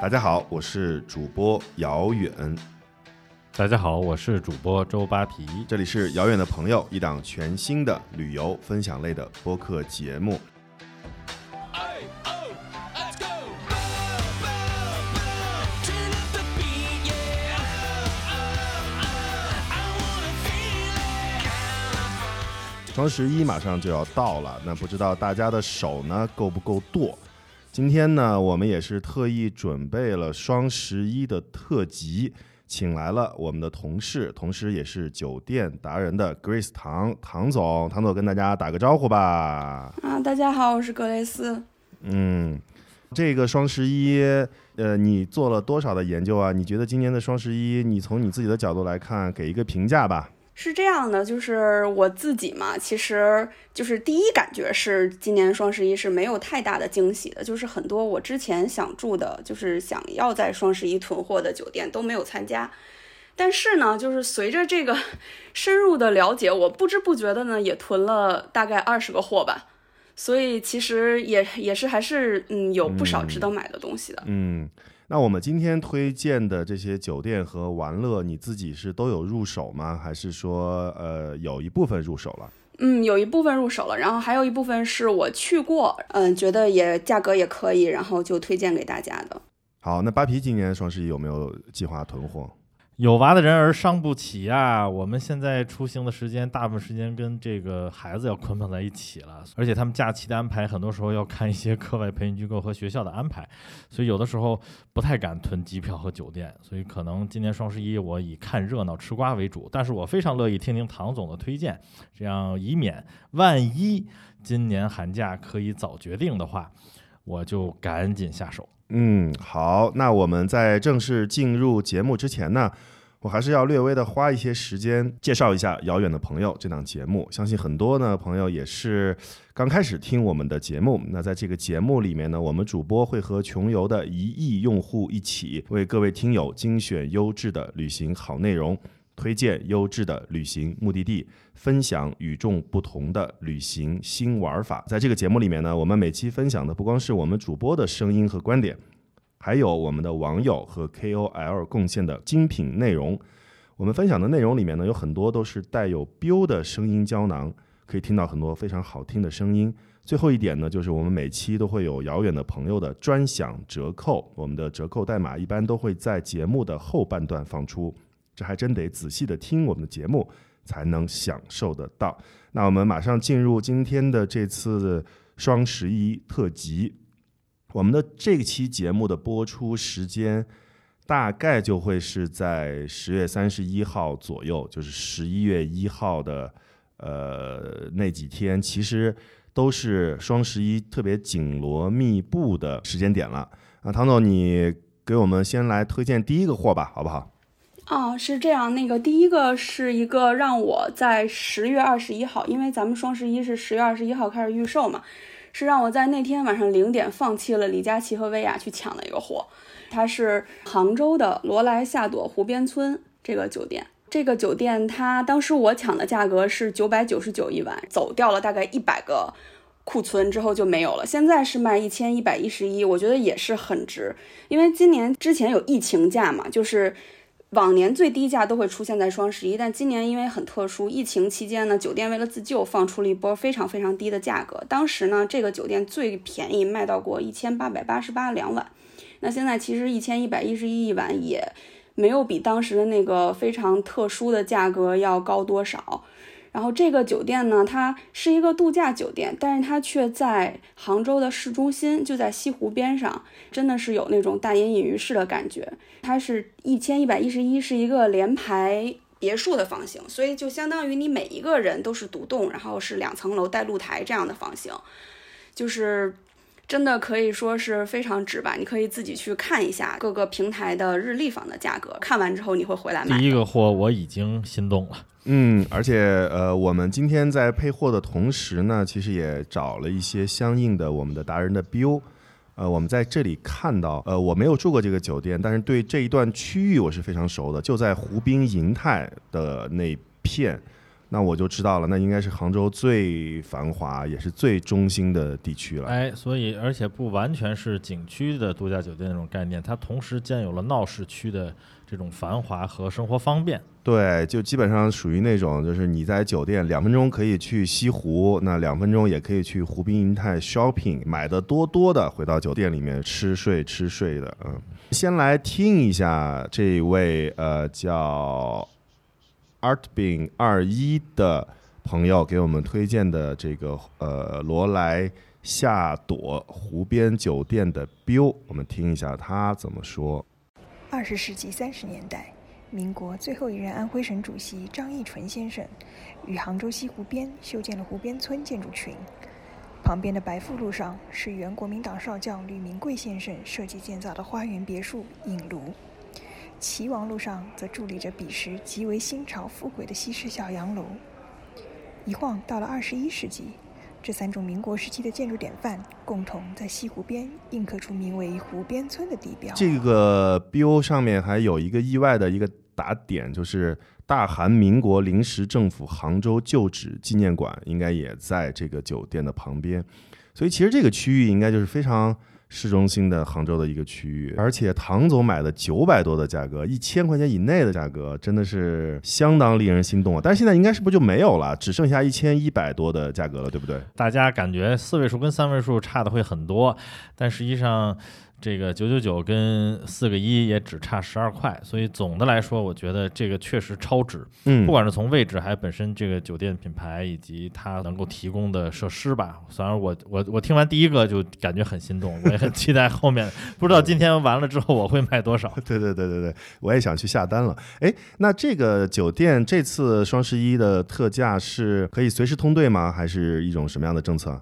大家好，我是主播遥远。大家好，我是主播周扒皮。这里是遥远的朋友，一档全新的旅游分享类的播客节目。双十一马上就要到了，那不知道大家的手呢够不够剁？今天呢，我们也是特意准备了双十一的特辑，请来了我们的同事，同时也是酒店达人的 Grace 唐唐总，唐总跟大家打个招呼吧。啊，大家好，我是格雷斯。嗯，这个双十一，呃，你做了多少的研究啊？你觉得今年的双十一，你从你自己的角度来看，给一个评价吧。是这样的，就是我自己嘛，其实就是第一感觉是今年双十一是没有太大的惊喜的，就是很多我之前想住的，就是想要在双十一囤货的酒店都没有参加。但是呢，就是随着这个 深入的了解，我不知不觉的呢也囤了大概二十个货吧，所以其实也也是还是嗯有不少值得买的东西的。嗯。那我们今天推荐的这些酒店和玩乐，你自己是都有入手吗？还是说，呃，有一部分入手了？嗯，有一部分入手了，然后还有一部分是我去过，嗯，觉得也价格也可以，然后就推荐给大家的。好，那扒皮今年双十一有没有计划囤货？有娃的人儿伤不起呀！我们现在出行的时间，大部分时间跟这个孩子要捆绑在一起了，而且他们假期的安排，很多时候要看一些课外培训机构和学校的安排，所以有的时候不太敢囤机票和酒店，所以可能今年双十一我以看热闹吃瓜为主，但是我非常乐意听听唐总的推荐，这样以免万一今年寒假可以早决定的话，我就赶紧下手。嗯，好，那我们在正式进入节目之前呢，我还是要略微的花一些时间介绍一下《遥远的朋友》这档节目。相信很多呢朋友也是刚开始听我们的节目。那在这个节目里面呢，我们主播会和穷游的一亿用户一起，为各位听友精选优质的旅行好内容。推荐优质的旅行目的地，分享与众不同的旅行新玩法。在这个节目里面呢，我们每期分享的不光是我们主播的声音和观点，还有我们的网友和 KOL 贡献的精品内容。我们分享的内容里面呢，有很多都是带有 biu 的声音胶囊，可以听到很多非常好听的声音。最后一点呢，就是我们每期都会有遥远的朋友的专享折扣，我们的折扣代码一般都会在节目的后半段放出。这还真得仔细的听我们的节目才能享受得到。那我们马上进入今天的这次双十一特辑。我们的这期节目的播出时间大概就会是在十月三十一号左右，就是十一月一号的呃那几天，其实都是双十一特别紧锣密布的时间点了。啊，唐总，你给我们先来推荐第一个货吧，好不好？哦，是这样。那个第一个是一个让我在十月二十一号，因为咱们双十一是十月二十一号开始预售嘛，是让我在那天晚上零点放弃了李佳琦和薇娅去抢的一个货。它是杭州的罗莱夏朵湖边村这个酒店。这个酒店它当时我抢的价格是九百九十九一晚，走掉了大概一百个库存之后就没有了。现在是卖一千一百一十一，我觉得也是很值，因为今年之前有疫情价嘛，就是。往年最低价都会出现在双十一，但今年因为很特殊，疫情期间呢，酒店为了自救，放出了一波非常非常低的价格。当时呢，这个酒店最便宜卖到过一千八百八十八两晚，那现在其实一千一百一十一一晚也没有比当时的那个非常特殊的价格要高多少。然后这个酒店呢，它是一个度假酒店，但是它却在杭州的市中心，就在西湖边上，真的是有那种大隐隐于市的感觉。它是一千一百一十一，是一个连排别墅的房型，所以就相当于你每一个人都是独栋，然后是两层楼带露台这样的房型，就是真的可以说是非常值吧。你可以自己去看一下各个平台的日历房的价格，看完之后你会回来买。第一个货我已经心动了。嗯，而且呃，我们今天在配货的同时呢，其实也找了一些相应的我们的达人的 biu。呃，我们在这里看到，呃，我没有住过这个酒店，但是对这一段区域我是非常熟的，就在湖滨银泰的那片，那我就知道了，那应该是杭州最繁华也是最中心的地区了。哎，所以而且不完全是景区的度假酒店那种概念，它同时兼有了闹市区的这种繁华和生活方便。对，就基本上属于那种，就是你在酒店两分钟可以去西湖，那两分钟也可以去湖滨银泰 shopping，买的多多的，回到酒店里面吃睡吃睡的。嗯，先来听一下这位呃叫 Artbin 二一的朋友给我们推荐的这个呃罗莱夏朵湖边酒店的 bill，我们听一下他怎么说。二十世纪三十年代，民国最后一任安徽省主席张义纯先生于杭州西湖边修建了湖边村建筑群。旁边的白富路上是原国民党少将吕明贵先生设计建造的花园别墅影庐。齐王路上则伫立着彼时极为新潮富贵的西式小洋楼。一晃到了二十一世纪，这三种民国时期的建筑典范共同在西湖边印刻出名为“湖边村”的地标。这个标上面还有一个意外的一个打点，就是大韩民国临时政府杭州旧址纪念馆应该也在这个酒店的旁边，所以其实这个区域应该就是非常。市中心的杭州的一个区域，而且唐总买的九百多的价格，一千块钱以内的价格，真的是相当令人心动啊！但是现在应该是不是就没有了，只剩下一千一百多的价格了，对不对？大家感觉四位数跟三位数差的会很多，但实际上。这个九九九跟四个一也只差十二块，所以总的来说，我觉得这个确实超值。嗯，不管是从位置，还本身这个酒店品牌以及它能够提供的设施吧。虽然我我我听完第一个就感觉很心动，我也很 期待后面。不知道今天完了之后我会卖多少？对对对对对，我也想去下单了。哎，那这个酒店这次双十一的特价是可以随时通兑吗？还是一种什么样的政策？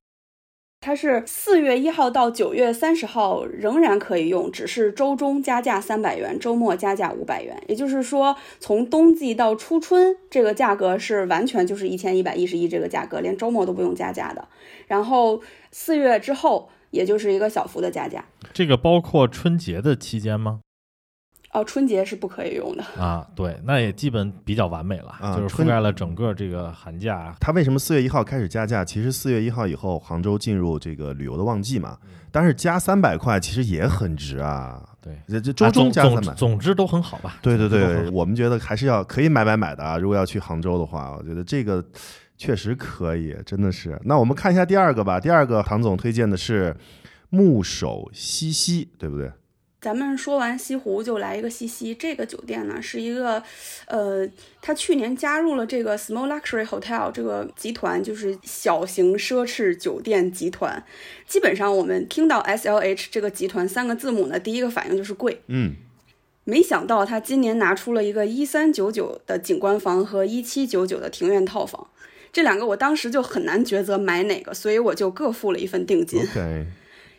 它是四月一号到九月三十号仍然可以用，只是周中加价三百元，周末加价五百元。也就是说，从冬季到初春，这个价格是完全就是一千一百一十一这个价格，连周末都不用加价的。然后四月之后，也就是一个小幅的加价。这个包括春节的期间吗？哦，春节是不可以用的啊。对，那也基本比较完美了，就是覆盖了整个这个寒假。它为什么四月一号开始加价？其实四月一号以后，杭州进入这个旅游的旺季嘛。但是加三百块，其实也很值啊。对，这周中加三百，总之都很好吧？对对对，我们觉得还是要可以买买买的啊。如果要去杭州的话，我觉得这个确实可以，真的是。那我们看一下第二个吧。第二个，唐总推荐的是木首西溪，对不对？咱们说完西湖，就来一个西溪。这个酒店呢，是一个，呃，他去年加入了这个 Small Luxury Hotel 这个集团，就是小型奢侈酒店集团。基本上，我们听到 SLH 这个集团三个字母呢，第一个反应就是贵。嗯，没想到他今年拿出了一个一三九九的景观房和一七九九的庭院套房，这两个我当时就很难抉择买哪个，所以我就各付了一份定金。OK。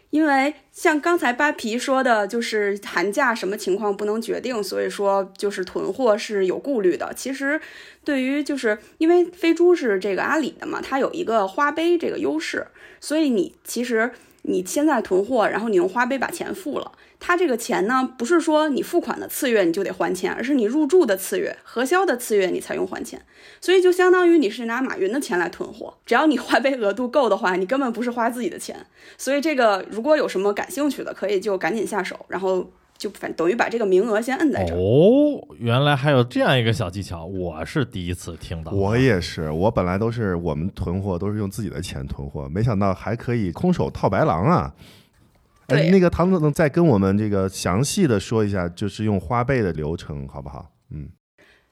因为像刚才扒皮说的，就是寒假什么情况不能决定，所以说就是囤货是有顾虑的。其实，对于就是因为飞猪是这个阿里的嘛，它有一个花呗这个优势，所以你其实你现在囤货，然后你用花呗把钱付了。它这个钱呢，不是说你付款的次月你就得还钱，而是你入住的次月、核销的次月你才用还钱。所以就相当于你是拿马云的钱来囤货，只要你花呗额度够的话，你根本不是花自己的钱。所以这个如果有什么感兴趣的，可以就赶紧下手，然后就反等于把这个名额先摁在这儿。哦，原来还有这样一个小技巧，我是第一次听到。我也是，我本来都是我们囤货都是用自己的钱囤货，没想到还可以空手套白狼啊！哎，那个唐总再跟我们这个详细的说一下，就是用花呗的流程，好不好？嗯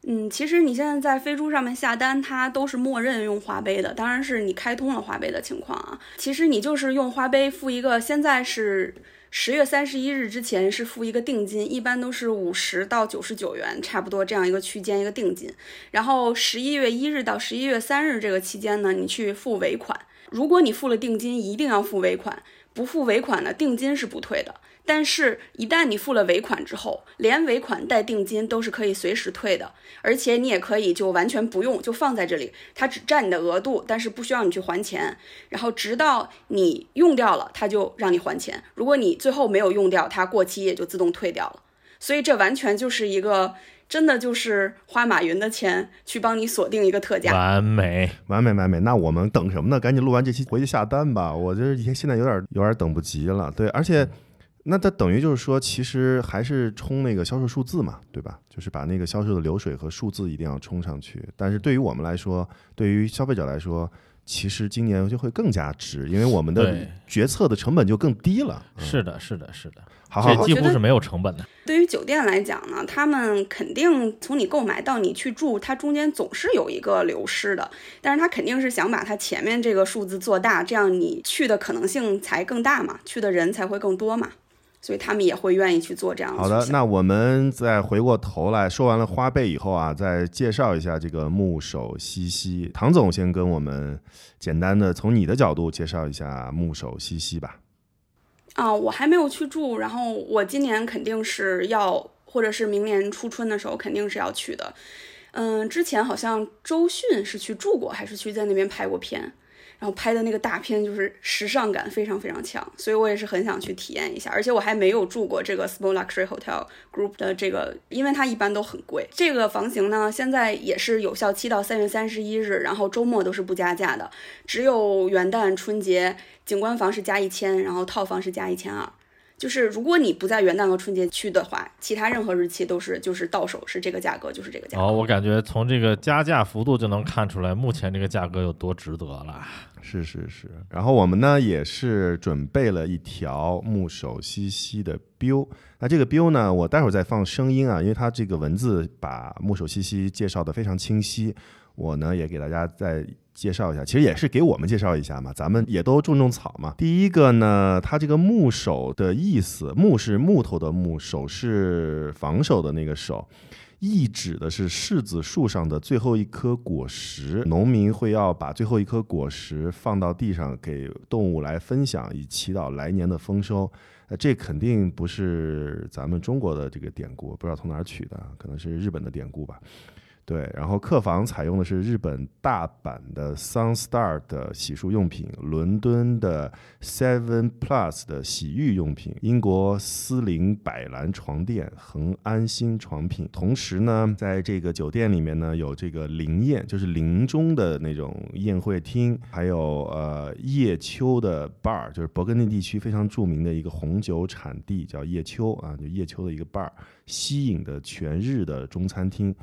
嗯，其实你现在在飞猪上面下单，它都是默认用花呗的，当然是你开通了花呗的情况啊。其实你就是用花呗付一个，现在是十月三十一日之前是付一个定金，一般都是五十到九十九元，差不多这样一个区间一个定金。然后十一月一日到十一月三日这个期间呢，你去付尾款。如果你付了定金，一定要付尾款。不付尾款呢定金是不退的，但是，一旦你付了尾款之后，连尾款带定金都是可以随时退的，而且你也可以就完全不用，就放在这里，它只占你的额度，但是不需要你去还钱，然后直到你用掉了，它就让你还钱。如果你最后没有用掉，它过期也就自动退掉了。所以这完全就是一个真的就是花马云的钱去帮你锁定一个特价。完美，完美完美。那我们等什么呢？赶紧录完这期回去下单吧。我这现在有点有点等不及了。对，而且。那它等于就是说，其实还是冲那个销售数字嘛，对吧？就是把那个销售的流水和数字一定要冲上去。但是对于我们来说，对于消费者来说，其实今年就会更加值，因为我们的决策的成本就更低了。是的，是的，是的，好好，几乎是没有成本的。对于酒店来讲呢，他们肯定从你购买到你去住，它中间总是有一个流失的。但是他肯定是想把它前面这个数字做大，这样你去的可能性才更大嘛，去的人才会更多嘛。所以他们也会愿意去做这样的。好的，那我们再回过头来说完了花呗以后啊，再介绍一下这个木首西西。唐总先跟我们简单的从你的角度介绍一下木首西西吧。啊，我还没有去住，然后我今年肯定是要，或者是明年初春的时候肯定是要去的。嗯，之前好像周迅是去住过，还是去在那边拍过片。然后拍的那个大片就是时尚感非常非常强，所以我也是很想去体验一下。而且我还没有住过这个 Small Luxury Hotel Group 的这个，因为它一般都很贵。这个房型呢，现在也是有效期到三月三十一日，然后周末都是不加价的，只有元旦、春节景观房是加一千，然后套房是加一千二。就是如果你不在元旦和春节去的话，其他任何日期都是就是到手是这个价格，就是这个价。哦，我感觉从这个加价幅度就能看出来，目前这个价格有多值得了。是是是。然后我们呢也是准备了一条木手西西的标。那这个标呢，我待会儿再放声音啊，因为它这个文字把木手西西介绍的非常清晰。我呢也给大家再。介绍一下，其实也是给我们介绍一下嘛，咱们也都种种草嘛。第一个呢，它这个木手的意思，木是木头的木，手是防守的那个手，意指的是柿子树上的最后一颗果实。农民会要把最后一颗果实放到地上给动物来分享，以祈祷来年的丰收。呃，这肯定不是咱们中国的这个典故，不知道从哪儿取的，可能是日本的典故吧。对，然后客房采用的是日本大阪的 Sunstar 的洗漱用品，伦敦的 Seven Plus 的洗浴用品，英国斯林百兰床垫，恒安心床品。同时呢，在这个酒店里面呢，有这个灵宴，就是林中的那种宴会厅，还有呃叶秋的 bar，就是勃艮第地区非常著名的一个红酒产地，叫叶秋啊，就叶秋的一个 bar，西影的全日的中餐厅。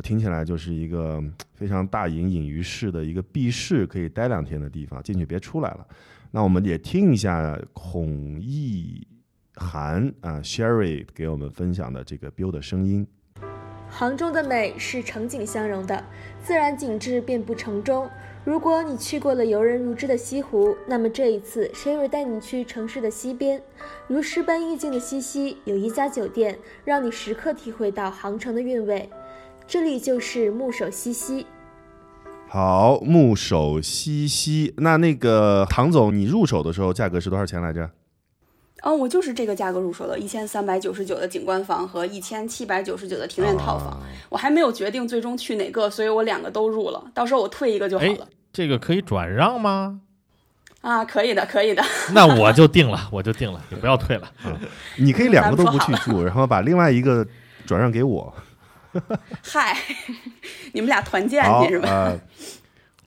听起来就是一个非常大隐隐于市的一个避世可以待两天的地方，进去别出来了。那我们也听一下孔毅涵啊，Sherry 给我们分享的这个 Bill 的声音。杭州的美是城景相融的，自然景致遍布城中。如果你去过了游人如织的西湖，那么这一次 Sherry 带你去城市的西边，如诗般意境的西溪，有一家酒店，让你时刻体会到杭城的韵味。这里就是木手西西。好，木手西西。那那个唐总，你入手的时候价格是多少钱来着？哦，我就是这个价格入手的，一千三百九十九的景观房和一千七百九十九的庭院套房。我还没有决定最终去哪个，所以我两个都入了。到时候我退一个就好了。这个可以转让吗？啊，可以的，可以的。那我就定了，我就定了，你不要退了。你可以两个都不去住，然后把另外一个转让给我。嗨，你们俩团建去是吧？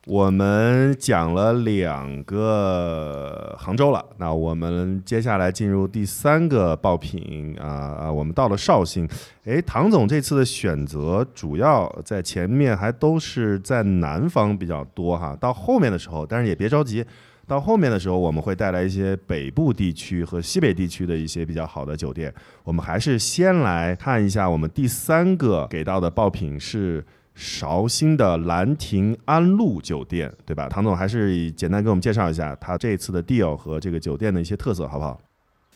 我们讲了两个杭州了，那我们接下来进入第三个爆品啊啊！我们到了绍兴。哎，唐总这次的选择主要在前面还都是在南方比较多哈，到后面的时候，但是也别着急。到后面的时候，我们会带来一些北部地区和西北地区的一些比较好的酒店。我们还是先来看一下我们第三个给到的爆品是绍兴的兰亭安陆酒店，对吧？唐总还是简单给我们介绍一下他这次的 deal 和这个酒店的一些特色，好不好？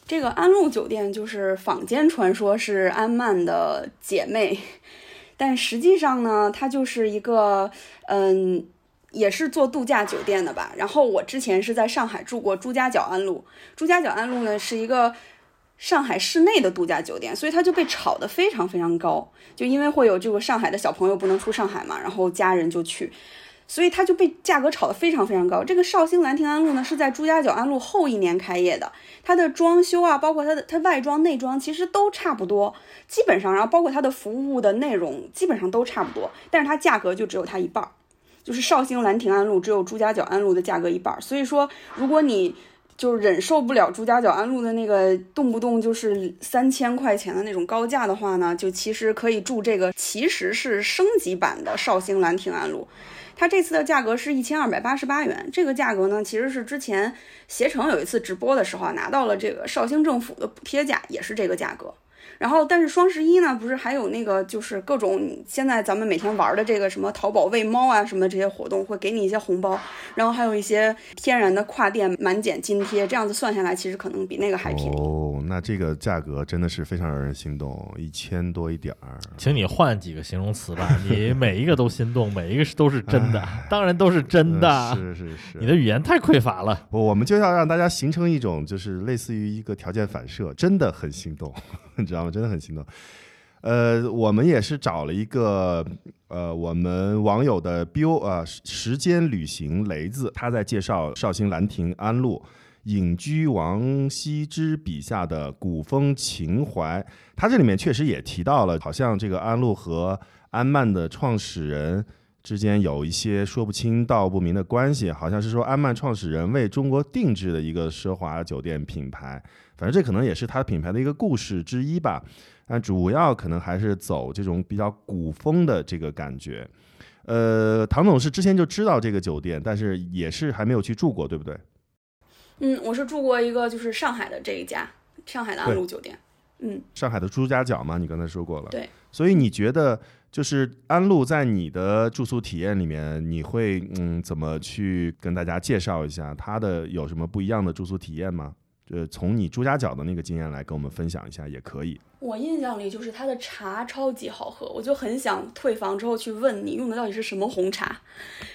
这个安陆酒店就是坊间传说是安曼的姐妹，但实际上呢，它就是一个嗯。也是做度假酒店的吧，然后我之前是在上海住过朱家角安路，朱家角安路呢是一个上海市内的度假酒店，所以它就被炒得非常非常高，就因为会有这个上海的小朋友不能出上海嘛，然后家人就去，所以它就被价格炒得非常非常高。这个绍兴兰亭安路呢，是在朱家角安路后一年开业的，它的装修啊，包括它的它外装内装，其实都差不多，基本上，然后包括它的服务的内容，基本上都差不多，但是它价格就只有它一半儿，就是绍兴兰亭安路只有朱家角安路的价格一半儿。所以说，如果你就忍受不了朱家角安路的那个动不动就是三千块钱的那种高价的话呢，就其实可以住这个，其实是升级版的绍兴兰亭安路。它这次的价格是一千二百八十八元，这个价格呢，其实是之前携程有一次直播的时候啊，拿到了这个绍兴政府的补贴价，也是这个价格。然后，但是双十一呢，不是还有那个就是各种现在咱们每天玩的这个什么淘宝喂猫啊什么的这些活动，会给你一些红包，然后还有一些天然的跨店满减津贴，这样子算下来，其实可能比那个还便宜。哦，那这个价格真的是非常让人心动，一千多一点儿。请你换几个形容词吧，你每一个都心动，每一个是都是真的，当然都是真的。是是是，你的语言太匮乏了。我我们就要让大家形成一种，就是类似于一个条件反射，真的很心动，你知道吗？真的很心动。呃，我们也是找了一个呃，我们网友的 biu 啊，时间旅行雷子，他在介绍绍兴兰亭安陆隐居王羲之笔下的古风情怀。他这里面确实也提到了，好像这个安陆和安曼的创始人之间有一些说不清道不明的关系，好像是说安曼创始人为中国定制的一个奢华酒店品牌。反正这可能也是它品牌的一个故事之一吧，但主要可能还是走这种比较古风的这个感觉。呃，唐总是之前就知道这个酒店，但是也是还没有去住过，对不对？嗯，我是住过一个就是上海的这一家上海的安陆酒店。嗯，上海的朱家角嘛，你刚才说过了。对。所以你觉得就是安陆在你的住宿体验里面，你会嗯怎么去跟大家介绍一下它的有什么不一样的住宿体验吗？呃，从你朱家角的那个经验来跟我们分享一下也可以。我印象里就是它的茶超级好喝，我就很想退房之后去问你用的到底是什么红茶。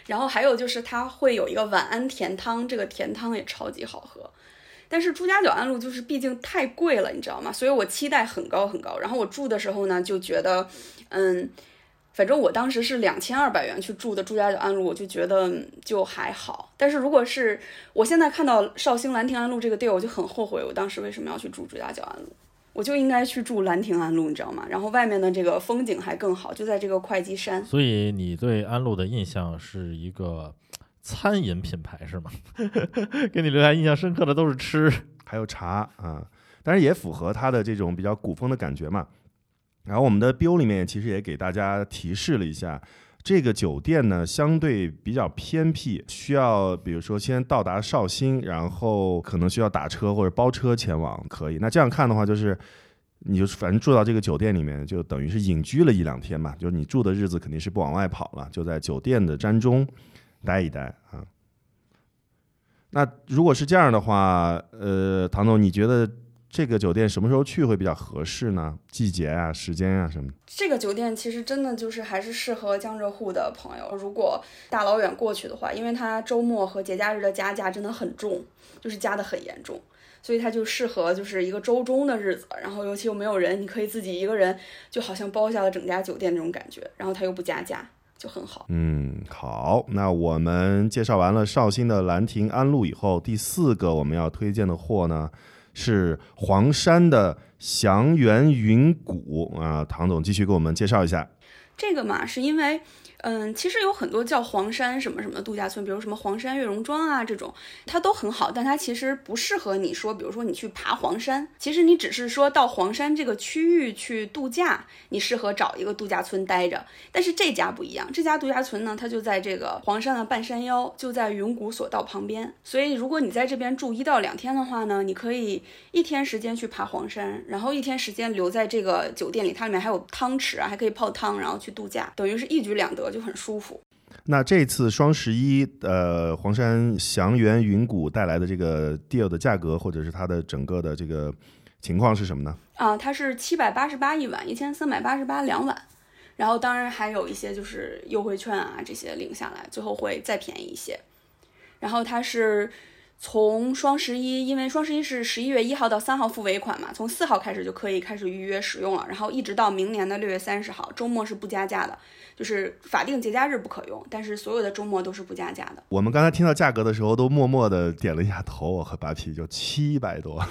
然后还有就是它会有一个晚安甜汤，这个甜汤也超级好喝。但是朱家角安陆就是毕竟太贵了，你知道吗？所以我期待很高很高。然后我住的时候呢，就觉得，嗯。反正我当时是两千二百元去住的朱家角安路，我就觉得就还好。但是如果是我现在看到绍兴兰亭安路这个地儿，我就很后悔，我当时为什么要去住朱家角安路？我就应该去住兰亭安路，你知道吗？然后外面的这个风景还更好，就在这个会稽山。所以你对安路的印象是一个餐饮品牌是吗？给你留下印象深刻的都是吃，还有茶啊，但是也符合它的这种比较古风的感觉嘛。然后我们的 biu 里面其实也给大家提示了一下，这个酒店呢相对比较偏僻，需要比如说先到达绍兴，然后可能需要打车或者包车前往。可以，那这样看的话，就是你就反正住到这个酒店里面，就等于是隐居了一两天嘛。就是你住的日子肯定是不往外跑了，就在酒店的毡中待一待啊。那如果是这样的话，呃，唐总，你觉得？这个酒店什么时候去会比较合适呢？季节啊，时间啊什么？这个酒店其实真的就是还是适合江浙沪的朋友，如果大老远过去的话，因为它周末和节假日的加价真的很重，就是加的很严重，所以它就适合就是一个周中的日子，然后尤其又没有人，你可以自己一个人，就好像包下了整家酒店那种感觉，然后它又不加价，就很好。嗯，好，那我们介绍完了绍兴的兰亭安陆以后，第四个我们要推荐的货呢？是黄山的祥源云谷啊，唐总继续给我们介绍一下。这个嘛，是因为。嗯，其实有很多叫黄山什么什么度假村，比如什么黄山悦榕庄啊这种，它都很好，但它其实不适合你说，比如说你去爬黄山，其实你只是说到黄山这个区域去度假，你适合找一个度假村待着。但是这家不一样，这家度假村呢，它就在这个黄山的半山腰，就在云谷索道旁边。所以如果你在这边住一到两天的话呢，你可以一天时间去爬黄山，然后一天时间留在这个酒店里，它里面还有汤池啊，还可以泡汤，然后去度假，等于是一举两得。就很舒服。那这次双十一，呃，黄山祥源云谷带来的这个 deal 的价格，或者是它的整个的这个情况是什么呢？啊，它是七百八十八一晚，一千三百八十八两晚。然后当然还有一些就是优惠券啊，这些领下来，最后会再便宜一些。然后它是从双十一，因为双十一是十一月一号到三号付尾款嘛，从四号开始就可以开始预约使用了，然后一直到明年的六月三十号，周末是不加价的，就是法定节假日不可用，但是所有的周末都是不加价的。我们刚才听到价格的时候，都默默的点了一下头。我和八皮就七百多。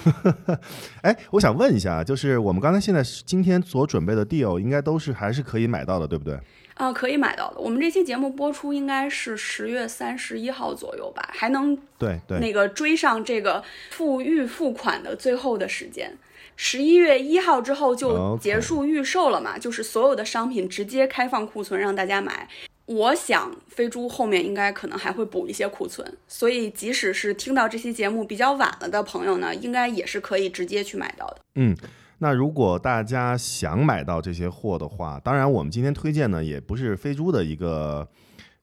哎，我想问一下，就是我们刚才现在今天所准备的 deal，应该都是还是可以买到的，对不对？啊，可以买到的。我们这期节目播出应该是十月三十一号左右吧，还能对对那个追上这个付预付款的最后的时间。十一月一号之后就结束预售了嘛就是所有的商品直接开放库存让大家买。我想飞猪后面应该可能还会补一些库存，所以即使是听到这期节目比较晚了的朋友呢，应该也是可以直接去买到的。嗯，那如果大家想买到这些货的话，当然我们今天推荐呢，也不是飞猪的一个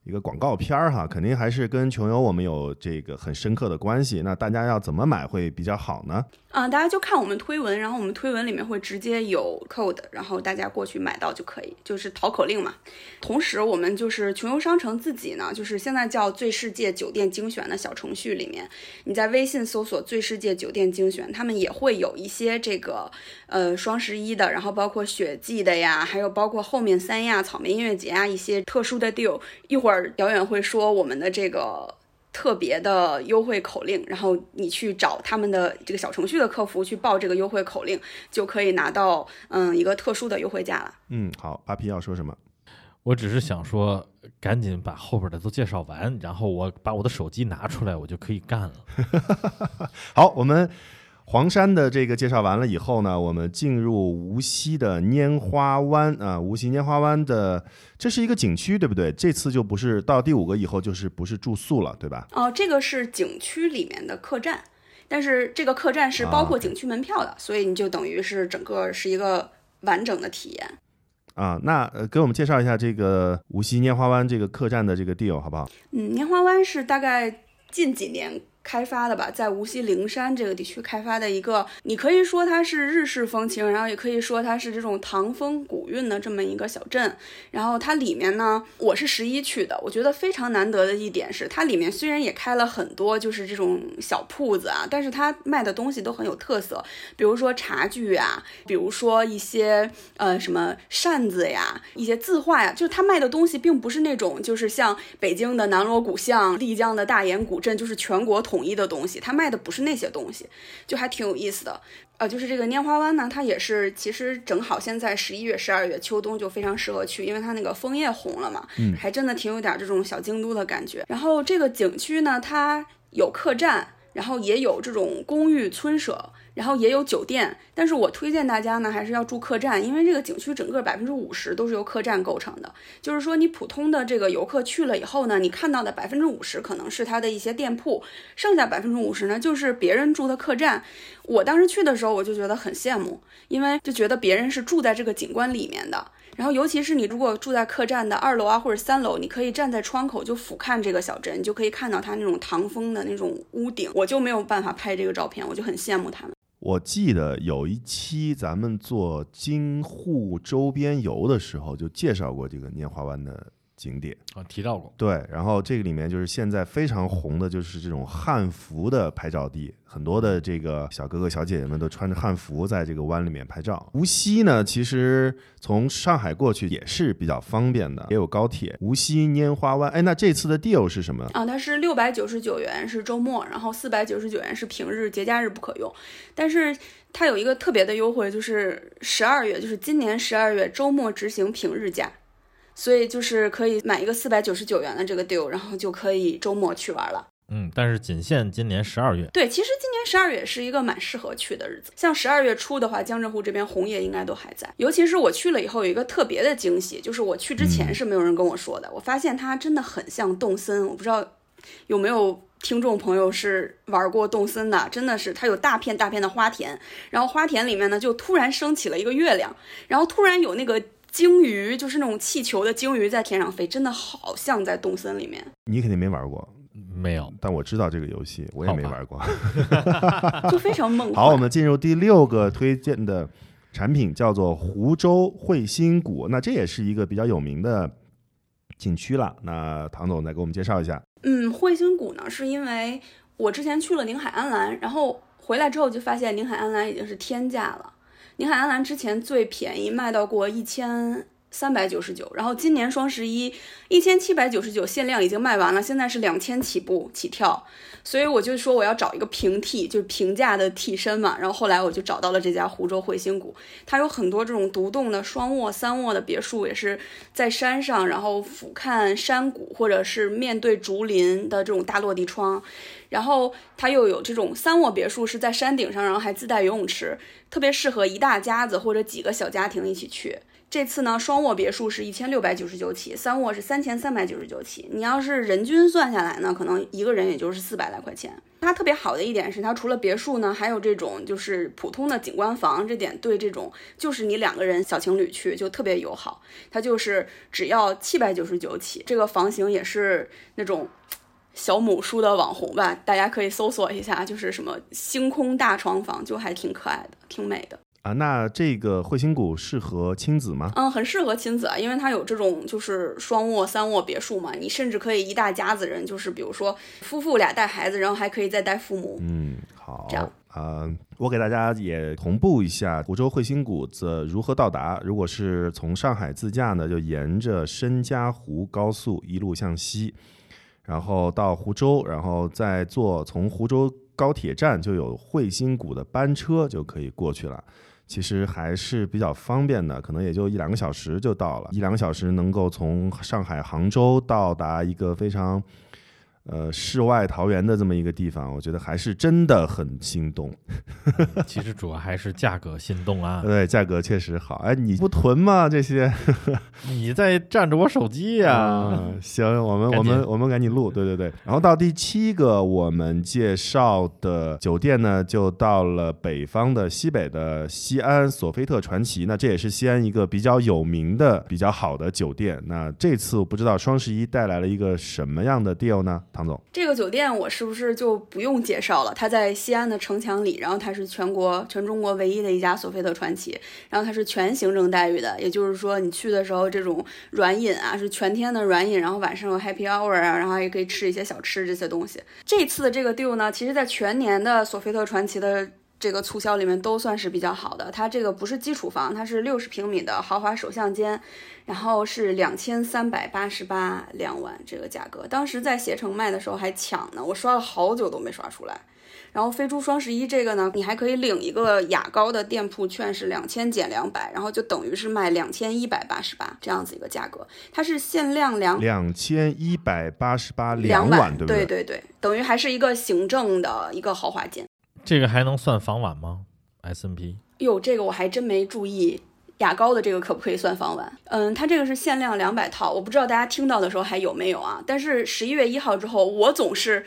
一个广告片儿哈，肯定还是跟穷游我们有这个很深刻的关系。那大家要怎么买会比较好呢？啊、大家就看我们推文，然后我们推文里面会直接有 code，然后大家过去买到就可以，就是淘口令嘛。同时，我们就是穷游商城自己呢，就是现在叫最世界酒店精选的小程序里面，你在微信搜索“最世界酒店精选”，他们也会有一些这个呃双十一的，然后包括雪季的呀，还有包括后面三亚草莓音乐节啊一些特殊的 deal。一会儿遥远会说我们的这个特别的优惠口令，然后你去找他们的这个小程序的客服去报这个优惠口令，就可以拿到嗯一个特殊的优惠价了。嗯，好，八皮要说什么？我只是想说，赶紧把后边的都介绍完，然后我把我的手机拿出来，我就可以干了。好，我们黄山的这个介绍完了以后呢，我们进入无锡的拈花湾啊，无锡拈花湾的这是一个景区，对不对？这次就不是到第五个以后就是不是住宿了，对吧？哦、这个是景区里面的客栈，但是这个客栈是包括景区门票的，所以你就等于是整个是一个完整的体验。啊，那呃，给我们介绍一下这个无锡拈花湾这个客栈的这个 deal 好不好？嗯，拈花湾是大概近几年开发的吧，在无锡灵山这个地区开发的一个，你可以说它是日式风情，然后也可以说它是这种唐风古韵的这么一个小镇。然后它里面呢，我是十一去的，我觉得非常难得的一点是，它里面虽然也开了很多就是这种小铺子啊，但是它卖的东西都很有特色，比如说茶具啊，比如说一些呃什么扇子呀，一些字画呀，就是他卖的东西并不是那种就是像北京的南锣鼓巷、丽江的大研古镇，就是全国统一的东西，他卖的不是那些东西，就还挺有意思的。呃，就是这个拈花湾呢，它也是其实正好现在十一月、十二月秋冬就非常适合去，因为它那个枫叶红了嘛，嗯还真的挺有点这种小京都的感觉。然后这个景区呢，它有客栈，然后也有这种公寓村舍，然后也有酒店。但是我推荐大家呢，还是要住客栈，因为这个景区整个百分之五十都是由客栈构成的。就是说，你普通的这个游客去了以后呢，你看到的百分之五十可能是它的一些店铺，剩下百分之五十呢就是别人住的客栈。我当时去的时候，我就觉得很羡慕，因为就觉得别人是住在这个景观里面的。然后，尤其是你如果住在客栈的二楼啊或者三楼，你可以站在窗口就俯瞰这个小镇，你就可以看到它那种唐风的那种屋顶。我就没有办法拍这个照片，我就很羡慕他们。我记得有一期咱们做京沪周边游的时候，就介绍过这个拈花湾的景点。啊，提到过。对，然后这个里面就是现在非常红的，就是这种汉服的拍照地，很多的这个小哥哥小姐姐们都穿着汉服在这个湾里面拍照。无锡呢，其实从上海过去也是比较方便的，也有高铁。无锡拈花湾，哎，那这次的 deal 是什么？啊，它是六百九十九元是周末，然后四百九十九元是平日，节假日不可用。但是它有一个特别的优惠，就是十二月，就是今年十二月周末执行平日价，所以就是可以买一个四百九十九元的这个 deal，然后就可以周末去玩了。嗯，但是仅限今年十二月。对，其实今年十二月是一个蛮适合去的日子。像十二月初的话，江浙沪这边红叶应该都还在。尤其是我去了以后，有一个特别的惊喜，就是我去之前是没有人跟我说的，我发现它真的很像动森。我不知道有没有听众朋友是玩过动森的，真的是它有大片大片的花田，然后花田里面呢就突然升起了一个月亮，然后突然有那个。鲸鱼就是那种气球的鲸鱼在天上飞，真的好像在动森里面。你肯定没玩过，没有，但我知道这个游戏，我也没玩过。就非常梦幻。好，我们进入第六个推荐的产品，叫做湖州会心谷。那这也是一个比较有名的景区了。那唐总再给我们介绍一下。嗯，彗星谷呢，是因为我之前去了宁海安澜，然后回来之后就发现宁海安澜已经是天价了。宁海安澜之前最便宜卖到过一千三百九十九，然后今年双十一一千七百九十九限量已经卖完了，现在是两千起步起跳。所以我就说我要找一个平替，就是平价的替身嘛。然后后来我就找到了这家湖州汇星谷，它有很多这种独栋的双卧、三卧的别墅，也是在山上，然后俯瞰山谷或者是面对竹林的这种大落地窗。然后它又有这种三卧别墅是在山顶上，然后还自带游泳池，特别适合一大家子或者几个小家庭一起去。这次呢，双卧别墅是一千六百九十九起，三卧是三千三百九十九起。你要是人均算下来呢，可能一个人也就是四百来块钱。它特别好的一点是，它除了别墅呢，还有这种就是普通的景观房，这点对这种就是你两个人小情侣去就特别友好。它就是只要七百九十九起，这个房型也是那种小母书的网红吧，大家可以搜索一下，就是什么星空大床房，就还挺可爱的，挺美的。啊，那这个汇星谷适合亲子吗？嗯，很适合亲子啊，因为它有这种就是双卧、三卧别墅嘛，你甚至可以一大家子人，就是比如说夫妇俩带孩子，然后还可以再带父母。嗯，好，这样啊、我给大家也同步一下湖州汇星谷的如何到达。如果是从上海自驾呢，就沿着申嘉湖高速一路向西，然后到湖州，然后再坐从湖州高铁站就有汇星谷的班车就可以过去了。其实还是比较方便的，可能也就一两个小时就到了，一两个小时能够从上海杭州到达一个非常。呃，世外桃源的这么一个地方，我觉得还是真的很心动。其实主要还是价格心动啊！对，价格确实好。哎，你不囤吗？这些 你在占着我手机呀、啊，行，我们我们我们赶紧录，对对对。然后到第七个我们介绍的酒店呢，就到了北方的西北的西安索菲特传奇。那这也是西安一个比较有名的、比较好的酒店。那这次我不知道双十一带来了一个什么样的 deal 呢？唐总，这个酒店我是不是就不用介绍了？它在西安的城墙里，然后它是全国全中国唯一的一家索菲特传奇，然后它是全行政待遇的，也就是说你去的时候这种软饮啊是全天的软饮，然后晚上有 happy hour 啊，然后也可以吃一些小吃这些东西。这次的这个 deal 呢，其实在全年的索菲特传奇的。这个促销里面都算是比较好的，它这个不是基础房，它是六十平米的豪华首相间，然后是两千三百八十八两晚这个价格，当时在携程卖的时候还抢呢，我刷了好久都没刷出来。然后飞猪双十一这个呢，你还可以领一个雅高的店铺券，是两千减两百，然后就等于是卖两千一百八十八这样子一个价格，它是限量两两千一百八十八两晚，对不对对？对对，等于还是一个行政的一个豪华间。这个还能算房晚吗？S N P 哟，这个我还真没注意。雅高的这个可不可以算房晚？嗯，它这个是限量两百套，我不知道大家听到的时候还有没有啊？但是十一月一号之后，我总是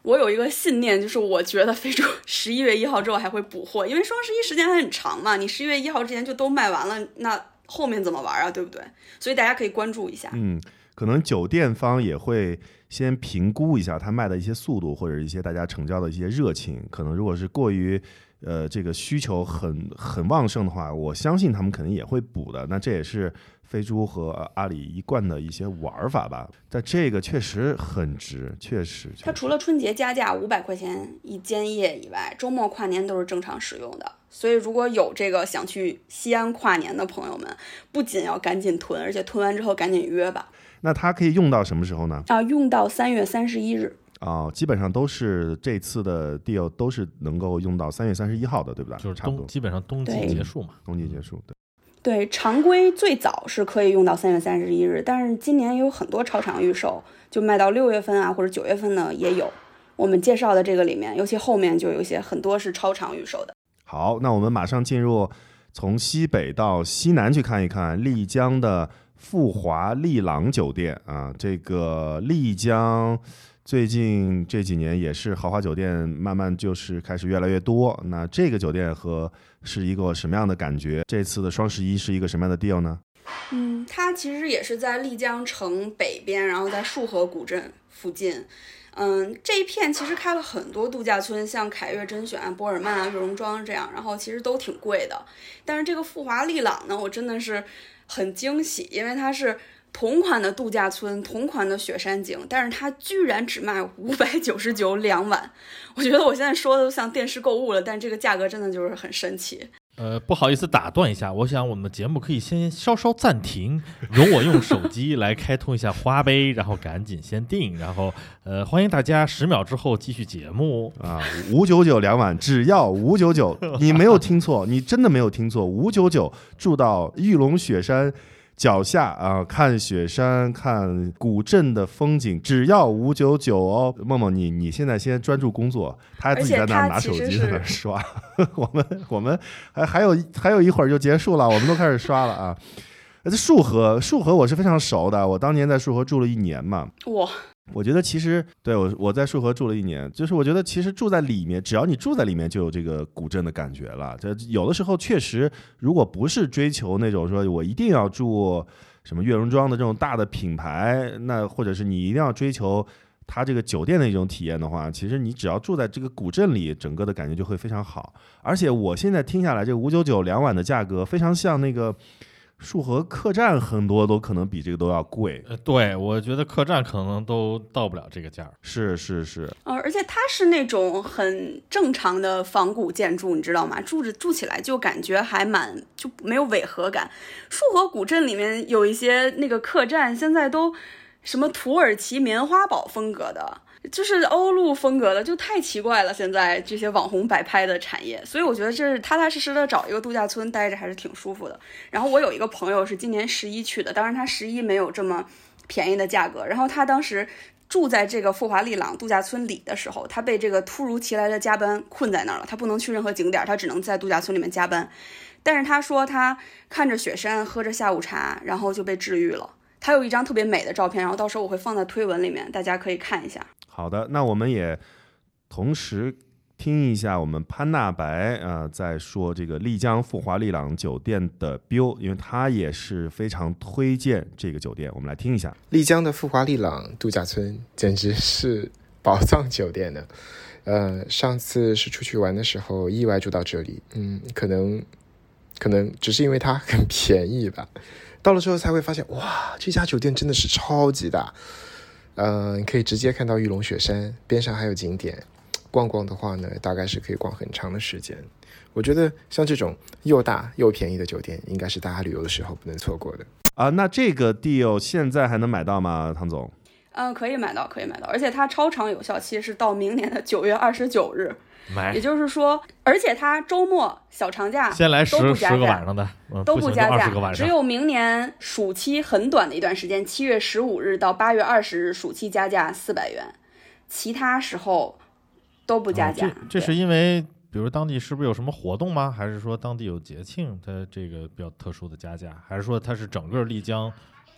我有一个信念，就是我觉得非洲 十一月一号之后还会补货，因为双十一时间还很长嘛，你十一月一号之前就都卖完了，那后面怎么玩啊？对不对？所以大家可以关注一下。嗯，可能酒店方也会先评估一下他卖的一些速度，或者一些大家成交的一些热情。可能如果是过于呃这个需求很很旺盛的话，我相信他们肯定也会补的。那这也是飞猪和阿里一贯的一些玩法吧。但这个确实很值，确实。确它除了春节加价五百块钱一间夜以外，周末跨年都是正常使用的。所以如果有这个想去西安跨年的朋友们，不仅要赶紧囤，而且囤完之后赶紧约吧。那它可以用到什么时候呢？啊，用到三月三十一日。啊、基本上都是这次的 deal 都是能够用到三月三十一号的，对不对？就是差不多，基本上冬季结束嘛。冬季结束。对。对，常规最早是可以用到三月三十一日，但是今年有很多超长预售，就卖到六月份啊或者九月份呢也有。我们介绍的这个里面，尤其后面就有一些很多是超长预售的。好，那我们马上进入从西北到西南去看一看丽江的富华丽朗酒店啊。这个丽江最近这几年也是豪华酒店慢慢就是开始越来越多。那这个酒店和是一个什么样的感觉？这次的双十一是一个什么样的 deal 呢？嗯，它其实也是在丽江城北边，然后在束河古镇附近。嗯，这一片其实开了很多度假村，像凯悦甄选、博尔曼啊、悦榕庄这样，然后其实都挺贵的。但是这个富华丽朗呢，我真的是很惊喜，因为它是同款的度假村，同款的雪山景，但是它居然只卖五百九十九两晚。我觉得我现在说的都像电视购物了，但这个价格真的就是很神奇。呃，不好意思打断一下，我想我们的节目可以先稍稍暂停，容我用手机来开通一下花呗，然后赶紧先定，然后呃，欢迎大家十秒之后继续节目啊，五九九两晚，只要五九九，你没有听错，你真的没有听错，五九九住到玉龙雪山。脚下啊，看雪山，看古镇的风景，只要五九九哦。梦梦，你你现在先专注工作，他自己在那拿手机在那刷。我们我们还还有还有一会儿就结束了，我们都开始刷了啊。这束河，束河我是非常熟的，我当年在束河住了一年嘛。哇。我觉得其实对我我在束河住了一年，就是我觉得其实住在里面，只要你住在里面，就有这个古镇的感觉了。这有的时候确实，如果不是追求那种说我一定要住什么悦榕庄的这种大的品牌，那或者是你一定要追求它这个酒店的一种体验的话，其实你只要住在这个古镇里，整个的感觉就会非常好。而且我现在听下来，这个五九九两晚的价格非常像那个。束河客栈很多都可能比这个都要贵，呃，对我觉得客栈可能都到不了这个价儿。是是是，呃，而且它是那种很正常的仿古建筑，你知道吗？住着住起来就感觉还蛮就没有违和感。束河古镇里面有一些那个客栈，现在都什么土耳其棉花堡风格的。就是欧陆风格的，就太奇怪了。现在这些网红摆拍的产业，所以我觉得这是踏踏实实的找一个度假村待着还是挺舒服的。然后我有一个朋友是今年十一去的，当然他十一没有这么便宜的价格。然后他当时住在这个富华丽朗度假村里的时候，他被这个突如其来的加班困在那儿了，他不能去任何景点，他只能在度假村里面加班。但是他说他看着雪山，喝着下午茶，然后就被治愈了。他有一张特别美的照片，然后到时候我会放在推文里面，大家可以看一下。好的，那我们也同时听一下我们潘娜白啊，在说这个丽江富华丽朗酒店的 bill，因为他也是非常推荐这个酒店，我们来听一下。丽江的富华丽朗度假村简直是宝藏酒店呢。呃，上次是出去玩的时候意外住到这里，嗯，可能可能只是因为它很便宜吧。到了之后才会发现，哇，这家酒店真的是超级大。嗯，可以直接看到玉龙雪山，边上还有景点，逛逛的话呢，大概是可以逛很长的时间。我觉得像这种又大又便宜的酒店，应该是大家旅游的时候不能错过的啊。那这个 deal 现在还能买到吗，唐总？嗯，可以买到，可以买到，而且它超长有效期是到明年的九月二十九日。也就是说，而且它周末小长假先来十十个晚上的都不加价，只有明年暑期很短的一段时间，七月十五日到八月二十日暑期加价四百元，其他时候都不加价。这是因为，比如当地是不是有什么活动吗？还是说当地有节庆，它这个比较特殊的加价？还是说它是整个丽江？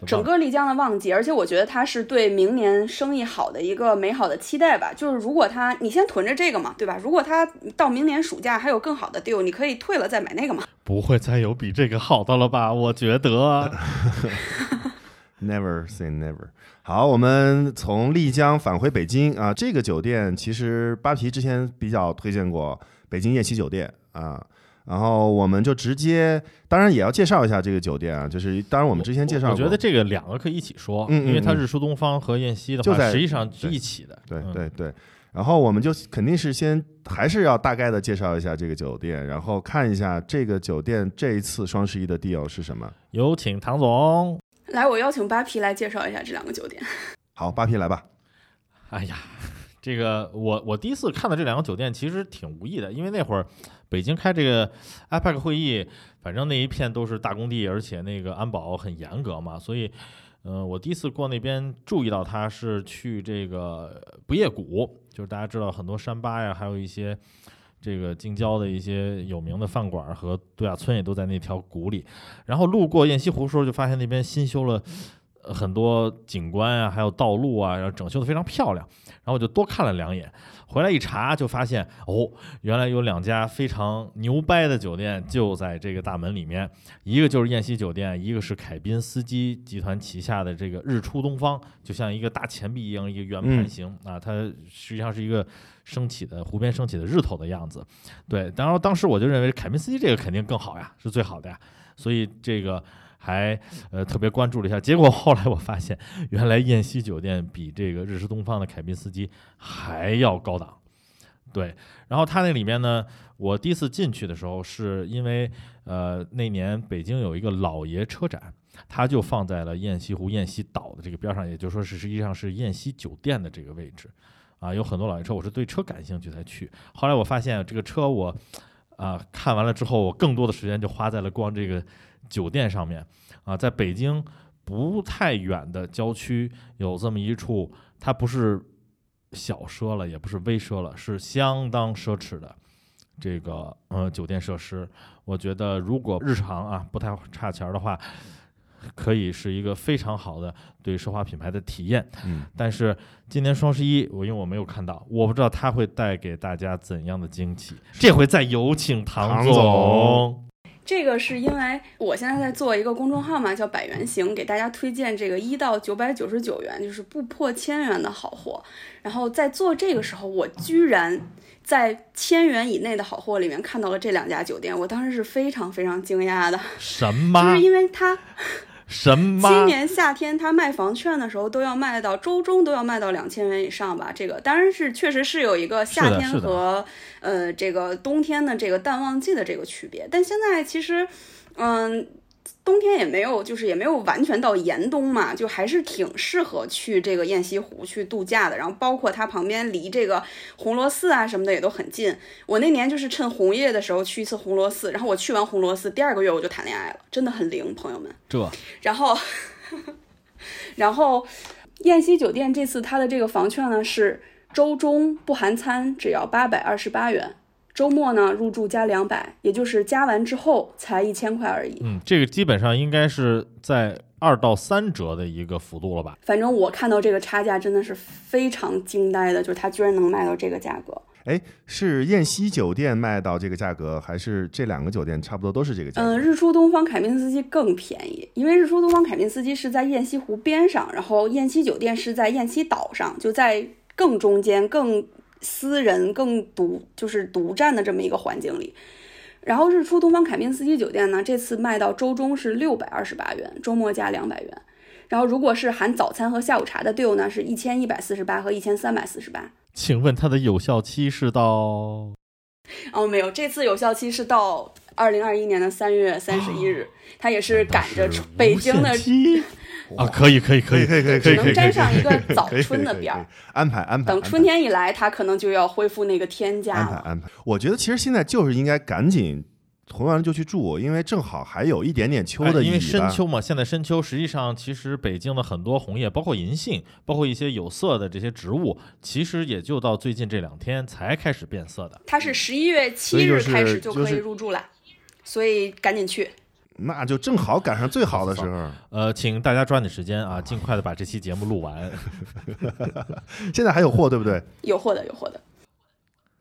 整个丽江的旺季，而且我觉得它是对明年生意好的一个美好的期待吧。就是如果它你先囤着这个嘛，对吧？如果它到明年暑假还有更好的 deal，你可以退了再买那个嘛。不会再有比这个好的了吧？我觉得。Never say never。好，我们从丽江返回北京啊。这个酒店其实扒皮之前比较推荐过北京夜栖酒店啊。然后我们就直接，当然也要介绍一下这个酒店啊，就是当然我们之前介绍，我觉得这个两个可以一起说，因为它日出东方和燕西的话，实际上是一起的。对对对。然后我们就肯定是先还是要大概的介绍一下这个酒店，然后看一下这个酒店这一次双十一的 deal 是什么。有请唐总。来，我邀请扒皮来介绍一下这两个酒店。好，扒皮来吧。哎呀。这个我我第一次看到这两个酒店其实挺无意的，因为那会儿北京开这个 IPAC 会议，反正那一片都是大工地，而且那个安保很严格嘛，所以，嗯，我第一次过那边注意到它是去这个不夜谷，就是大家知道很多山巴呀，还有一些这个京郊的一些有名的饭馆和度假村也都在那条谷里，然后路过雁西湖的时候，就发现那边新修了。很多景观啊，还有道路啊，然后整修的非常漂亮。然后我就多看了两眼，回来一查就发现，哦，原来有两家非常牛掰的酒店就在这个大门里面。一个就是燕西酒店，一个是凯宾斯基集团旗下的这个日出东方，就像一个大钱币一样，一个圆盘形啊，它实际上是一个升起的湖边升起的日头的样子。对，然后当时我就认为凯宾斯基这个肯定更好呀，是最好的呀。所以这个。还呃特别关注了一下。结果后来我发现，原来燕西酒店比这个日式东方的凯宾斯基还要高档。对，然后它那里面呢，我第一次进去的时候，是因为呃那年北京有一个老爷车展，它就放在了雁西湖、雁西岛的这个边上，也就是说是实际上是雁西酒店的这个位置。啊，有很多老爷车，我是对车感兴趣才去。后来我发现这个车我，啊看完了之后，我更多的时间就花在了逛这个酒店上面。啊，在北京不太远的郊区有这么一处，它不是小奢了，也不是微奢了，是相当奢侈的这个呃酒店设施。我觉得如果日常啊不太差钱的话。可以是一个非常好的对奢华品牌的体验，嗯，但是今年双十一，我因为我没有看到，我不知道它会带给大家怎样的惊喜。这回再有请唐总。这个是因为我现在在做一个公众号嘛，叫百元行，给大家推荐这个一到九百九十九元，就是不破千元的好货。然后在做这个时候，我居然在千元以内的好货里面看到了这两家酒店，我当时是非常非常惊讶的。什么？就是因为它。什么？今年夏天他卖房券的时候都要卖到周中都要卖到两千元以上吧？这个当然是确实是有一个夏天和呃这个冬天的这个淡旺季的这个区别，但现在其实嗯。冬天也没有，就是也没有完全到严冬嘛，就还是挺适合去这个雁西湖去度假的。然后包括它旁边离这个红螺寺啊什么的也都很近。我那年就是趁红叶的时候去一次红螺寺，然后我去完红螺寺，第二个月我就谈恋爱了，真的很灵，朋友们。这，然后，然后雁西酒店这次它的这个房券呢是周中不含餐，只要八百二十八元。周末呢，入住加两百，也就是加完之后才一千块而已。嗯，这个基本上应该是在二到三折的一个幅度了吧？反正我看到这个差价真的是非常惊呆的，就是它居然能卖到这个价格。哎，是燕西酒店卖到这个价格，还是这两个酒店差不多都是这个价？嗯，日出东方凯宾斯基更便宜，因为日出东方凯宾斯基是在雁西湖边上，然后燕西酒店是在雁西岛上，就在更中间更。私人更独就是独占的这么一个环境里，然后日出东方凯宾斯基酒店呢，这次卖到周中是六百二十八元，周末加两百元。然后如果是含早餐和下午茶的 deal 呢，是一千一百四十八和一千三百四十八。请问它的有效期是到？哦，没有，这次有效期是到二零二一年的三月三十一日，它也是赶着北京的。啊，可以，可以，可以，可以，可以，只能沾上一个早春的边儿，安排安排。等春天一来，它可能就要恢复那个天价安排安排。我觉得其实现在就是应该赶紧囤完了就去住，因为正好还有一点点秋的因为深秋嘛，现在深秋，实际上其实北京的很多红叶，包括银杏，包括一些有色的这些植物，其实也就到最近这两天才开始变色的。它是十一月七日开始就可以入住了，所以赶紧去。那就正好赶上最好的时候，呃，请大家抓紧时间啊，尽快的把这期节目录完。现在还有货对不对？有货的，有货的。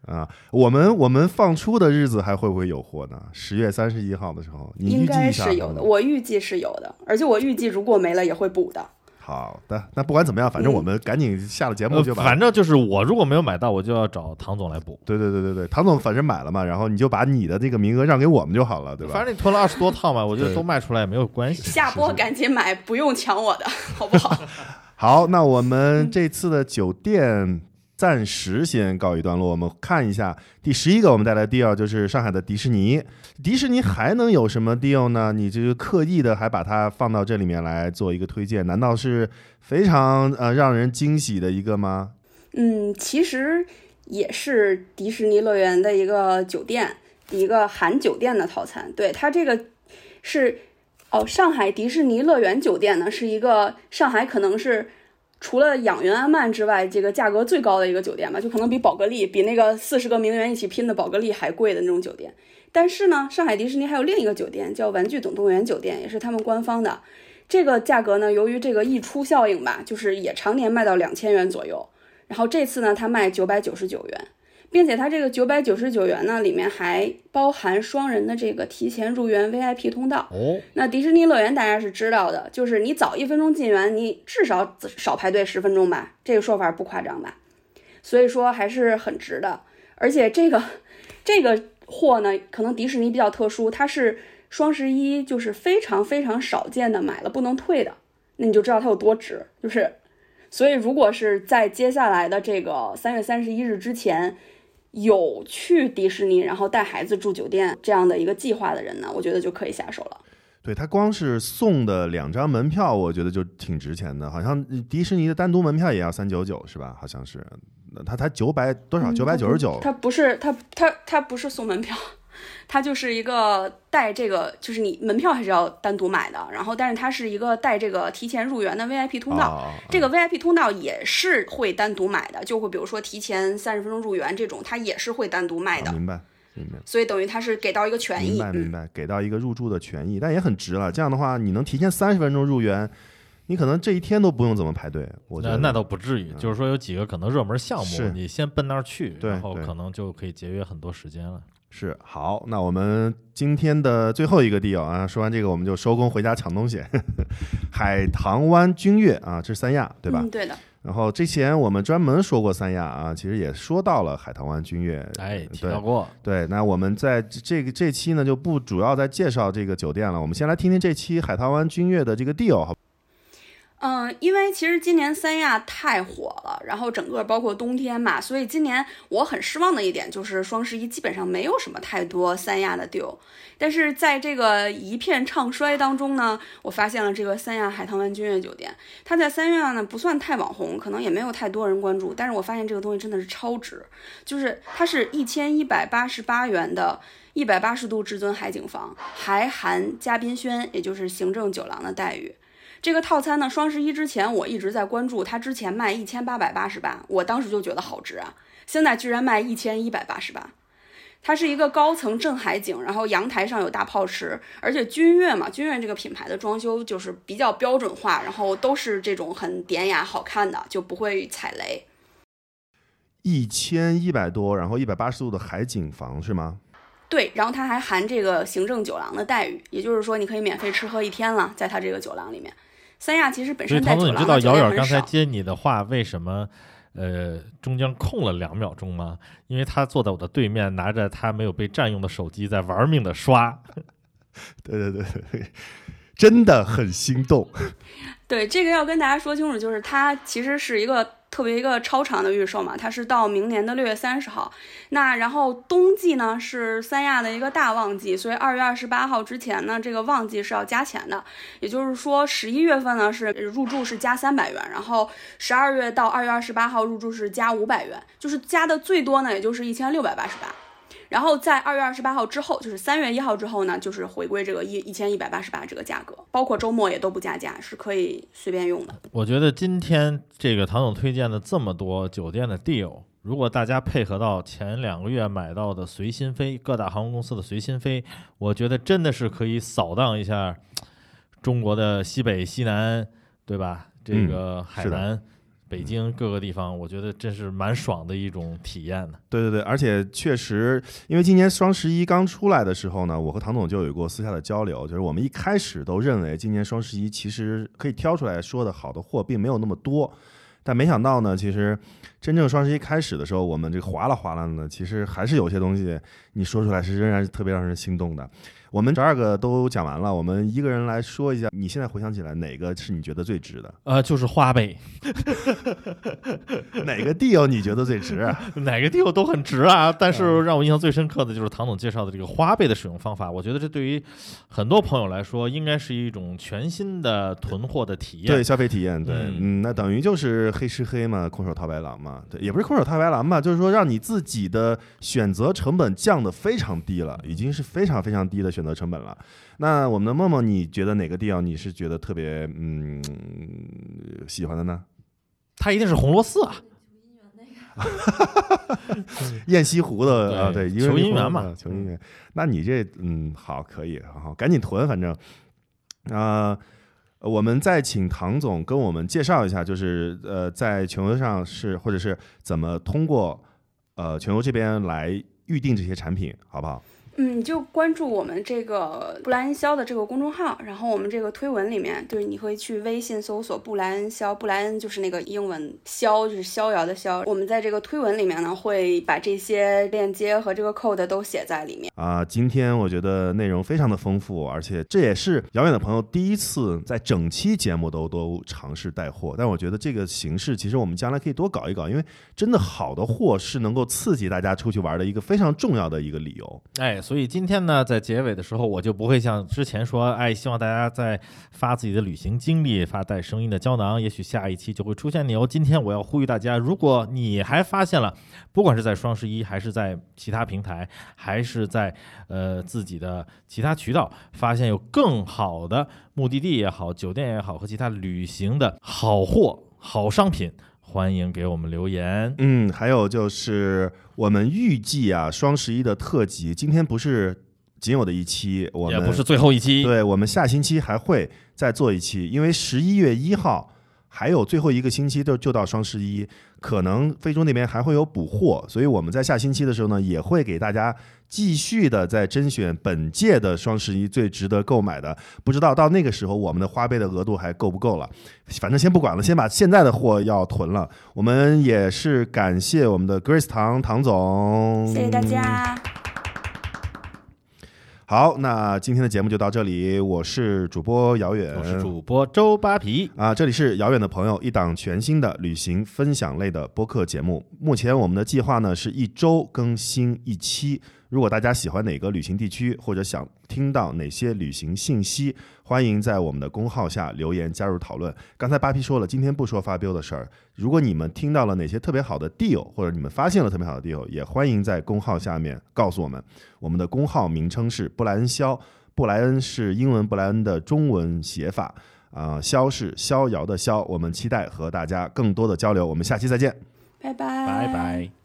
啊，我们我们放出的日子还会不会有货呢？十月三十一号的时候，应该是有的。我预计是有的，而且我预计如果没了也会补的。好的，那不管怎么样，反正我们赶紧下了节目就把。反正就是我如果没有买到，我就要找唐总来补。对对对对对，唐总反正买了嘛，然后你就把你的这个名额让给我们就好了，对吧？反正你囤了二十多套嘛，我觉得都卖出来也没有关系。下播赶紧买，不用抢我的，好不好？好，那我们这次的酒店。暂时先告一段落，我们看一下第十一个，我们带来 deal 就是上海的迪士尼。迪士尼还能有什么 deal 呢？你这个刻意的还把它放到这里面来做一个推荐，难道是非常呃让人惊喜的一个吗？嗯，其实也是迪士尼乐园的一个酒店，一个含酒店的套餐。对它这个是哦，上海迪士尼乐园酒店呢，是一个上海可能是。除了养云安曼之外，这个价格最高的一个酒店吧，就可能比宝格丽、比那个四十个名媛一起拼的宝格丽还贵的那种酒店。但是呢，上海迪士尼还有另一个酒店叫玩具总动员酒店，也是他们官方的。这个价格呢，由于这个溢出效应吧，就是也常年卖到两千元左右。然后这次呢，它卖九百九十九元。并且它这个九百九十九元呢，里面还包含双人的这个提前入园 VIP 通道。哦，那迪士尼乐园大家是知道的，就是你早一分钟进园，你至少少排队十分钟吧，这个说法不夸张吧？所以说还是很值的。而且这个 这个货呢，可能迪士尼比较特殊，它是双十一就是非常非常少见的买了不能退的，那你就知道它有多值。就是，所以如果是在接下来的这个三月三十一日之前有去迪士尼，然后带孩子住酒店这样的一个计划的人呢，我觉得就可以下手了。对他光是送的两张门票，我觉得就挺值钱的，好像迪士尼的单独门票也要三九九是吧？好像是，他才九百多少？九百九十九？他不是他他他不是送门票，他就是一个带这个，就是你门票还是要单独买的，然后但是它是一个带这个提前入园的 VIP 通道，这个 VIP 通道也是会单独买的，就会比如说提前三十分钟入园这种，它也是会单独卖的。明白。所以等于他是给到一个权益，明白明白，给到一个入住的权益，但也很值了。这样的话，你能提前三十分钟入园，你可能这一天都不用怎么排队。我觉得那倒不至于，就是说有几个可能热门项目，你先奔那儿去，然后可能就可以节约很多时间了。是好，那我们今天的最后一个 deal 啊，说完这个我们就收工回家抢东西。海棠湾君悦啊，这是三亚对吧？嗯，对的。然后之前我们专门说过三亚啊，其实也说到了海棠湾君悦，哎，提到过。对，那我们在这个这期呢就不主要再介绍这个酒店了，我们先来听听这期海棠湾君悦的这个 deal 好。嗯，因为其实今年三亚太火了，然后整个包括冬天嘛，所以今年我很失望的一点就是双十一基本上没有什么太多三亚的 deal。但是在这个一片唱衰当中呢，我发现了这个三亚海棠湾君悦酒店，它在三亚呢不算太网红，可能也没有太多人关注，但是我发现这个东西真的是超值，就是它是一千一百八十八元的一百八十度至尊海景房，还含嘉宾轩，也就是行政酒廊的待遇。这个套餐呢，双十一之前我一直在关注，它之前卖一千八百八十八，我当时就觉得好值啊，现在居然卖一千一百八十八。它是一个高层正海景，然后阳台上有大泡池，而且君悦嘛，君悦这个品牌的装修就是比较标准化，然后都是这种很典雅好看的，就不会踩雷。一千一百多，然后一百八十度的海景房是吗？对，然后它还含这个行政酒廊的待遇，也就是说你可以免费吃喝一天了，在它这个酒廊里面。三亚其实本身在走廊你知道姚远刚才接你的话为什么？呃，中间空了两秒钟吗？因为他坐在我的对面，拿着他没有被占用的手机，在玩命的刷。对对对对，真的很心动。对，这个要跟大家说清楚，就是他其实是一个。特别一个超长的预售嘛，它是到明年的六月三十号。那然后冬季呢是三亚的一个大旺季，所以二月二十八号之前呢，这个旺季是要加钱的。也就是说，十一月份呢是入住是加三百元，然后十二月到二月二十八号入住是加五百元，就是加的最多呢，也就是一千六百八十八。然后在二月二十八号之后，就是三月一号之后呢，就是回归这个一一千一百八十八这个价格，包括周末也都不加价，是可以随便用的。我觉得今天这个唐总推荐的这么多酒店的 deal，如果大家配合到前两个月买到的随心飞各大航空公司的随心飞，我觉得真的是可以扫荡一下中国的西北西南，对吧？这个海南。北京各个地方，我觉得真是蛮爽的一种体验的。对对对，而且确实，因为今年双十一刚出来的时候呢，我和唐总就有过私下的交流，就是我们一开始都认为今年双十一其实可以挑出来说的好的货并没有那么多，但没想到呢，其实真正双十一开始的时候，我们这个哗啦哗啦的呢，其实还是有些东西你说出来是仍然是特别让人心动的。我们十二个都讲完了，我们一个人来说一下，你现在回想起来哪个是你觉得最值的？呃，就是花呗。哪个 deal 你觉得最值？哪个 deal 都很值啊！但是让我印象最深刻的就是唐总介绍的这个花呗的使用方法。我觉得这对于很多朋友来说，应该是一种全新的囤货的体验，对消费体验。对，嗯，那等于就是黑吃黑嘛，空手套白狼嘛。对，也不是空手套白狼吧，就是说让你自己的选择成本降得非常低了，已经是非常非常低的选。的成本了，那我们的梦梦，你觉得哪个地方你是觉得特别嗯喜欢的呢？它一定是红螺寺啊，雁西湖的啊，对，求姻缘嘛，求姻缘。那你这嗯好，可以，好，赶紧囤，反正啊，我们再请唐总跟我们介绍一下，就是呃，在全球上是或者是怎么通过呃全球这边来预定这些产品，好不好？嗯，你就关注我们这个布莱恩肖的这个公众号，然后我们这个推文里面，就是你会去微信搜索布莱恩肖，布莱恩就是那个英文肖，就是逍遥的逍。我们在这个推文里面呢，会把这些链接和这个 code 都写在里面。啊，今天我觉得内容非常的丰富，而且这也是遥远的朋友第一次在整期节目都都尝试带货，但我觉得这个形式其实我们将来可以多搞一搞，因为真的好的货是能够刺激大家出去玩的一个非常重要的一个理由。哎，所以今天呢，在结尾的时候，我就不会像之前说，哎，希望大家在发自己的旅行经历，发带声音的胶囊，也许下一期就会出现你哦。今天我要呼吁大家，如果你还发现了，不管是在双十一，还是在其他平台，还是在呃自己的其他渠道，发现有更好的目的地也好，酒店也好，和其他旅行的好货、好商品，欢迎给我们留言。嗯，还有就是我们预计啊，双十一的特辑今天不是仅有的一期，我们也不是最后一期，对我们下星期还会再做一期，因为十一月一号还有最后一个星期就就到双十一，可能非洲那边还会有补货，所以我们在下星期的时候呢，也会给大家继续的在甄选本届的双十一最值得购买的。不知道到那个时候我们的花呗的额度还够不够了？反正先不管了，先把现在的货要囤了。我们也是感谢我们的 Grace 唐唐总，谢谢大家。好，那今天的节目就到这里，我是主播遥远，我是主播周扒皮。啊，这里是遥远的朋友，一档全新的旅行分享类的播客节目。目前我们的计划呢是一周更新一期。如果大家喜欢哪个旅行地区，或者想听到哪些旅行信息，欢迎在我们的公号下留言加入讨论。刚才八皮说了，今天不说发飙的事儿。如果你们听到了哪些特别好的 deal，或者你们发现了特别好的 deal，也欢迎在公号下面告诉我们。我们的公号名称是布莱恩肖，布莱恩是英文布莱恩的中文写法，啊、肖是逍遥的逍。我们期待和大家更多的交流。我们下期再见。拜拜，拜拜。